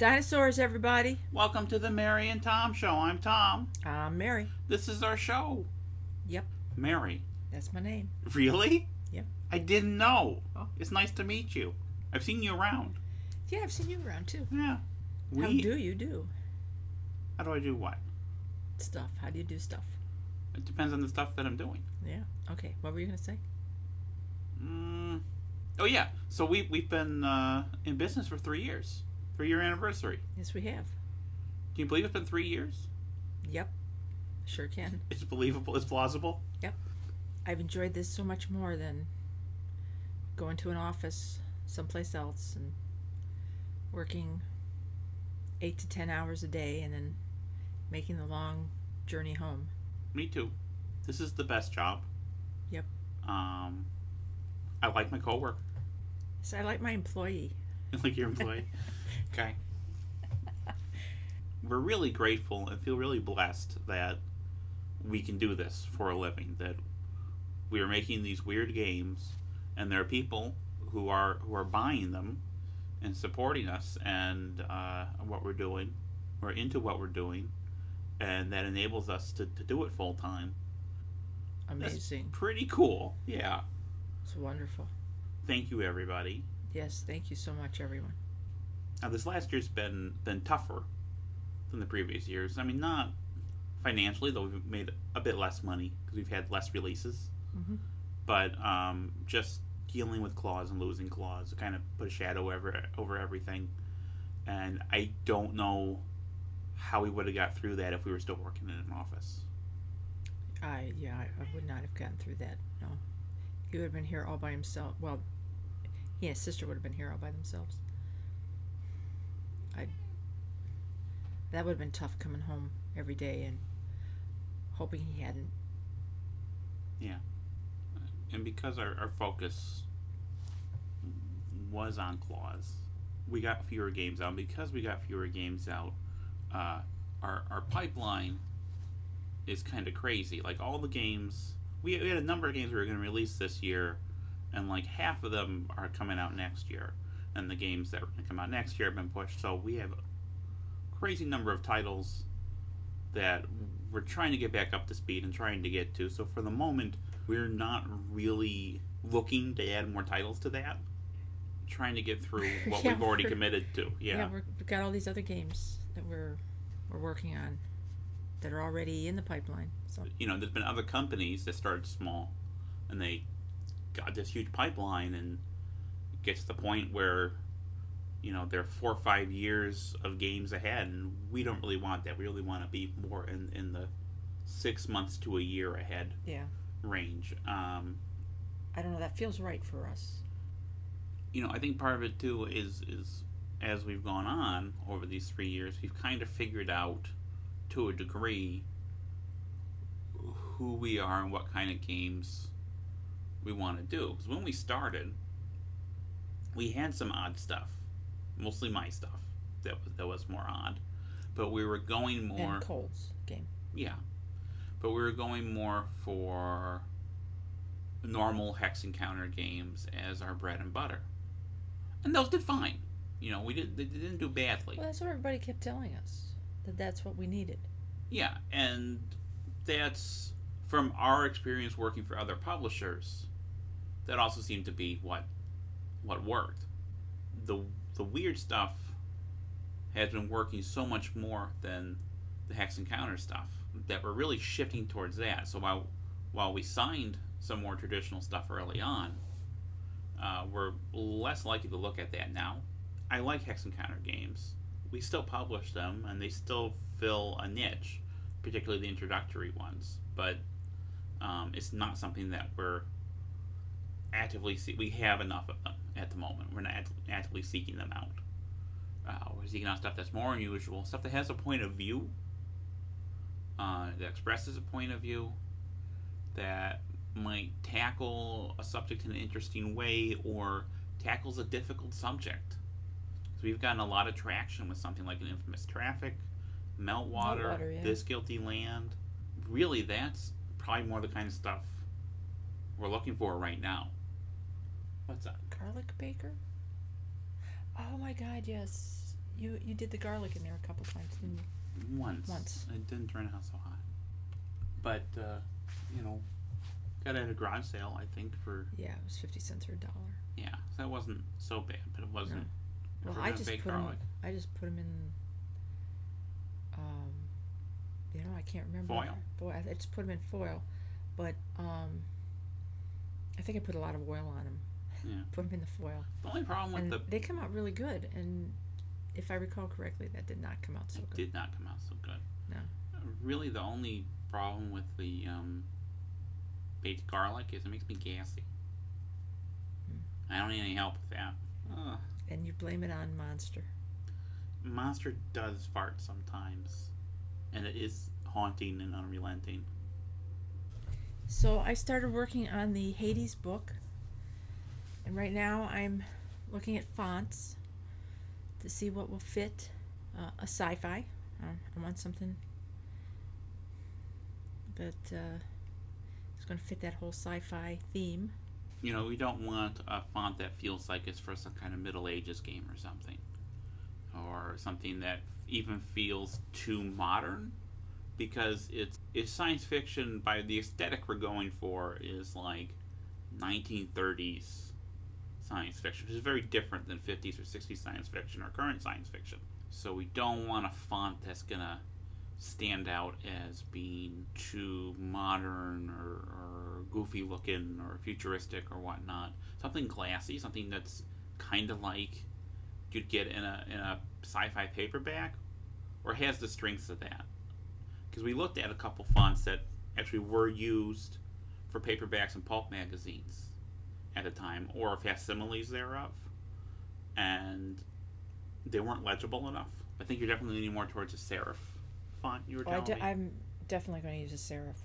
Dinosaurs, everybody. Welcome to the Mary and Tom Show. I'm Tom. I'm Mary. This is our show. Yep, Mary. that's my name. Really? Yep. I didn't know. Oh. It's nice to meet you. I've seen you around. Yeah, I've seen you around too. Yeah. We... How do you do How do I do what? stuff? How do you do stuff? It depends on the stuff that I'm doing. Yeah. Okay. What were you gonna say? Mm. Oh yeah. So we we've been uh, in business for three years. Three year anniversary. Yes, we have. Can you believe it's been three years? Yep. Sure can. It's believable. It's plausible. Yep, I've enjoyed this so much more than going to an office someplace else and working eight to ten hours a day and then making the long journey home. Me too. This is the best job. Yep. Um, I like my coworker. So I like my employee. You like your employee. okay. We're really grateful and feel really blessed that we can do this for a living. That we are making these weird games, and there are people who are who are buying them and supporting us and uh, what we're doing. We're into what we're doing, and that enables us to, to do it full time. Amazing. Pretty cool. Yeah. It's wonderful. Thank you, everybody. Yes, thank you so much, everyone. Now, this last year's been been tougher than the previous years. I mean, not financially, though we've made a bit less money because we've had less releases. Mhm. But um, just dealing with claws and losing claws kind of put a shadow over over everything. And I don't know how we would have got through that if we were still working in an office. I yeah, I, I would not have gotten through that. No, he would have been here all by himself. Well, he and his sister would have been here all by themselves. I. That would have been tough coming home every day and hoping he hadn't. Yeah. And because our, our focus was on claws, we got fewer games out. Because we got fewer games out, uh, our our pipeline is kind of crazy. Like all the games, we, we had a number of games we were going to release this year, and like half of them are coming out next year, and the games that are going to come out next year have been pushed. So we have a crazy number of titles that we're trying to get back up to speed and trying to get to. So for the moment, we're not really looking to add more titles to that. Trying to get through what Yeah, we've already committed to. Yeah. we're, we've got all these other games that we're we're working on that are already in the pipeline. So You know, there's been other companies that started small and they got this huge pipeline and it gets to the point where you know they're four or five years of games ahead and we don't really want that we really want to be more in, in the six months to a year ahead yeah, range um, I don't know. That feels right for us. you know, I think part of it too is is as we've gone on over these three years, we've kind of figured out to a degree who we are and what kind of games we want to do. Because when we started, we had some odd stuff, mostly my stuff that was that was more odd, but we were going more. And Cole's game. Yeah. But we were going more for normal hex and counter games as our bread and butter. And those did fine. You know, we did they didn't do badly. Well, that's what everybody kept telling us that that's what we needed. Yeah, and that's from our experience working for other publishers. That also seemed to be what what worked. The the weird stuff has been working so much more than the hex and counter stuff that we're really shifting towards that. So while while we signed some more traditional stuff early on, uh, we're less likely to look at that now. I like hex and counter games. We still publish them, and they still fill a niche, particularly the introductory ones. But um, it's not something that we're actively see- we have enough of them at the moment. We're not act- actively seeking them out. Uh, we're seeking out stuff that's more unusual, stuff that has a point of view, uh, that expresses a point of view, that might tackle a subject in an interesting way or tackles a difficult subject. So we've gotten a lot of traction with something like an infamous traffic, Meltwater, Meltwater, yeah. This Guilty Land. Really, that's probably more the kind of stuff we're looking for right now. What's that? Garlic baker? Oh my god, yes. you you did the garlic in there a couple times, didn't you? Once. Once. It didn't turn out so hot. But, uh, you know, got it at a garage sale, I think, for, Yeah, it was fifty cents or a dollar. yeah. So that wasn't so bad, but it wasn't. if Well, I just put garlic. I just put them in. Um, you know, I can't remember. Foil? Boy, I just put them in foil, but um, I think I put a lot of oil on them. Yeah. Put them in the foil, The only problem with and the they come out really good. And if I recall correctly, that did not come out so It good. did not come out so good. No. Uh, Really, the only problem with the um, baked garlic is it makes me gassy. Hmm. I don't need any help with that. Ugh. And you blame it on Monster. Monster does fart sometimes, and it is haunting and unrelenting. So I started working on the Hades book, and right now I'm looking at fonts to see what will fit uh, a sci-fi. Uh, I want something that uh, is going to fit that whole sci-fi theme. You know, we don't want a font that feels like it's for some kind of Middle Ages game or something, or something that even feels too modern, because it's it's science fiction. By the aesthetic we're going for is like 1930s science fiction, which is very different than 50s or 60s science fiction or current science fiction. So we don't want a font that's gonna stand out as being too modern or, or goofy looking or futuristic or whatnot. Something classy, something that's kind of like you'd get in a in a sci-fi paperback, or has the strengths of that. Because we looked at a couple fonts that actually were used for paperbacks and pulp magazines at a time, or facsimiles thereof, and they weren't legible enough. I think you're definitely leaning more towards a serif font. You were Oh, I telling de- me. I'm definitely going to use a serif.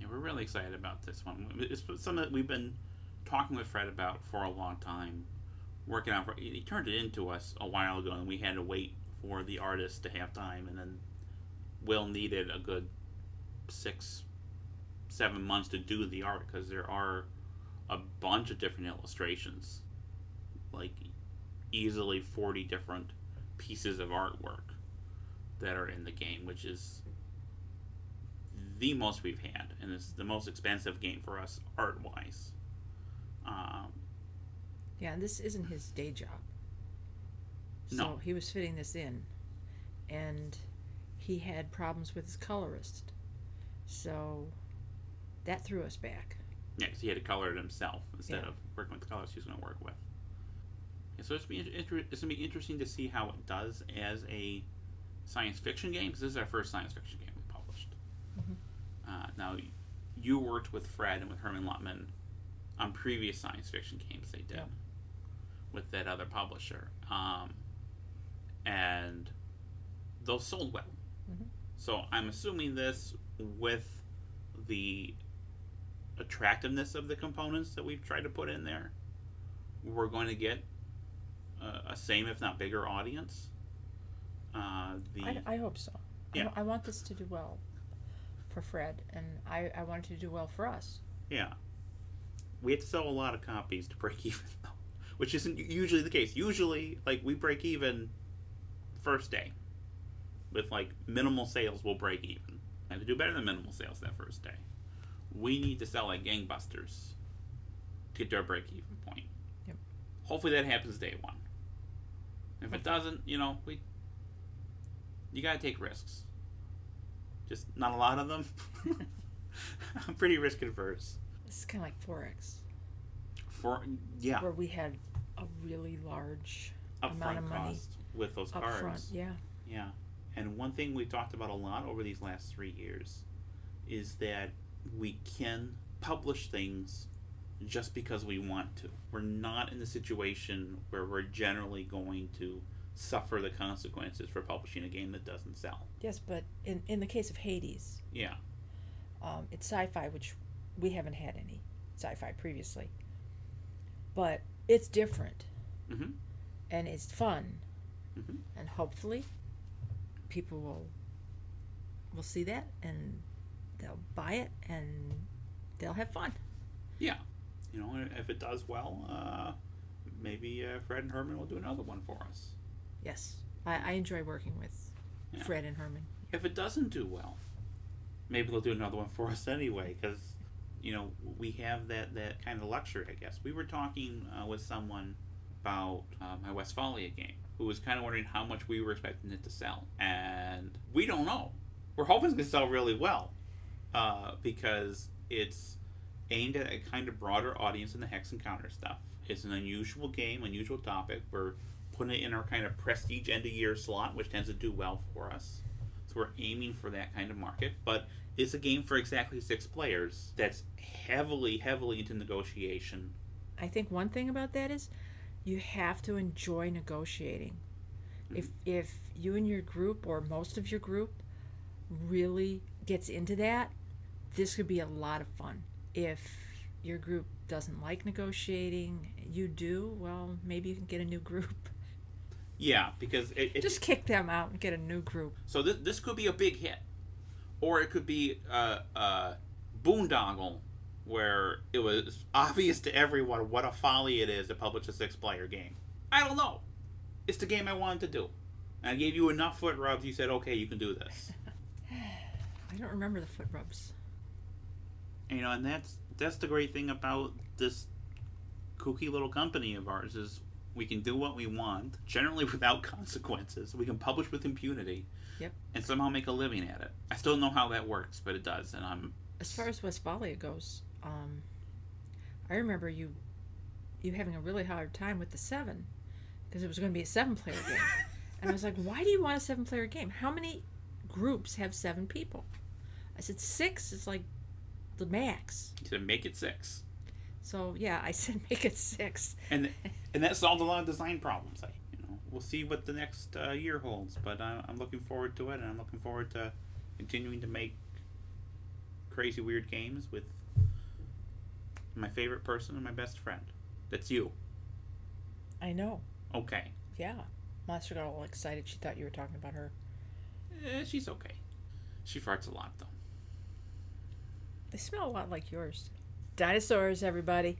Yeah, we're really excited about this one. It's something that we've been talking with Fred about for a long time, working on. He turned it into us a while ago, and we had to wait for the artist to have time, and then Will needed a good six, seven months to do the art because there are a bunch of different illustrations, like easily forty different pieces of artwork that are in the game, which is the most we've had, and it's the most expensive game for us art wise. Um, Yeah, and this isn't his day job. So No. he was fitting this in, and he had problems with his colorist. So that threw us back. yeah, 'cause he had to color it himself instead Yeah. of working with the colors he was going to work with. Yeah, so it's, be inter- it's to be interesting to see how it does as a science fiction game, because this is our first science fiction game we published. Mhm. Uh, now, you worked with Fred and with Herman Luttmann on previous science fiction games they did Yeah. with that other publisher. Um, and those sold well. Mhm. So I'm assuming this with the attractiveness of the components that we've tried to put in there, we're going to get a, a same, if not bigger, audience. Uh, the I, I hope so. I Yeah. wa- I, want this to do well for Fred, and I, I want it to do well for us. yeah, we have to sell a lot of copies to break even, though, which isn't usually the case. Usually, like we break even first day with like minimal sales. We'll break even, I have to do better than minimal sales that first day, we need to sell like gangbusters to get to our break even point. Yep. Hopefully that happens day one. If it doesn't, you know, we you gotta take risks. Just not a lot of them. I'm pretty risk adverse. This is kind of like Forex, For yeah, where we had a really large amount upfront of money cost with those up cards. front. Yeah. Yeah, and one thing we've talked about a lot over these last three years is that we can publish things just because we want to. We're not in the situation where we're generally going to suffer the consequences for publishing a game that doesn't sell. Yes, but in, in the case of Hades, Yeah, um, it's sci-fi, which we haven't had any sci-fi previously. But it's different, Mhm. and it's fun, Mhm. and hopefully, people will will see that and they'll buy it and they'll have fun. yeah. You know, if it does well, uh, maybe uh, Fred and Herman will do another one for us. Yes, I, I enjoy working with Yeah. Fred and Herman. If it doesn't do well, maybe they'll do another one for us anyway, because you know we have that that kind of luxury. I guess we were talking uh, with someone about uh, my Westphalia game, who was kind of wondering how much we were expecting it to sell, and we don't know. We're hoping it's going to sell really well, uh, because it's aimed at a kind of broader audience than the Hex and Counter stuff. It's an unusual game, unusual topic. We're putting it in our kind of prestige end of year slot, which tends to do well for us. So we're aiming for that kind of market. But it's a game for exactly six players that's heavily, heavily into negotiation. I think one thing about that is you have to enjoy negotiating. If if you and your group or most of your group really gets into that, this could be a lot of fun. If your group doesn't like negotiating, you do, well, maybe you can get a new group. Yeah, because it, it Just kick them out and get a new group. so this, this could be a big hit, or it could be a, a boondoggle where it was obvious to everyone what a folly it is to publish a six-player game. I don't know. It's the game I wanted to do. And I gave you enough foot rubs. You said, "Okay, you can do this." I don't remember the foot rubs. You know and that's that's the great thing about this kooky little company of ours is we can do what we want generally without consequences we can publish with impunity Yep. and somehow make a living at it i still don't know how that works but it does and i'm As far as Westphalia goes, um, I remember you you having a really hard time with the seven because it was going to be a seven player game. And I was like, why do you want a seven player game? How many groups have seven people? I said, six is like the max. you said make it six So, yeah, I said make it six. and and that solved a lot of design problems I, you know we'll see what the next uh, year holds but I, i'm looking forward to it and i'm looking forward to continuing to make crazy weird games with my favorite person and my best friend that's you I know. okay Yeah. Monster got all excited. She thought you were talking about her. Eh, she's okay. She farts a lot though. They smell a lot like yours. Dinosaurs, everybody.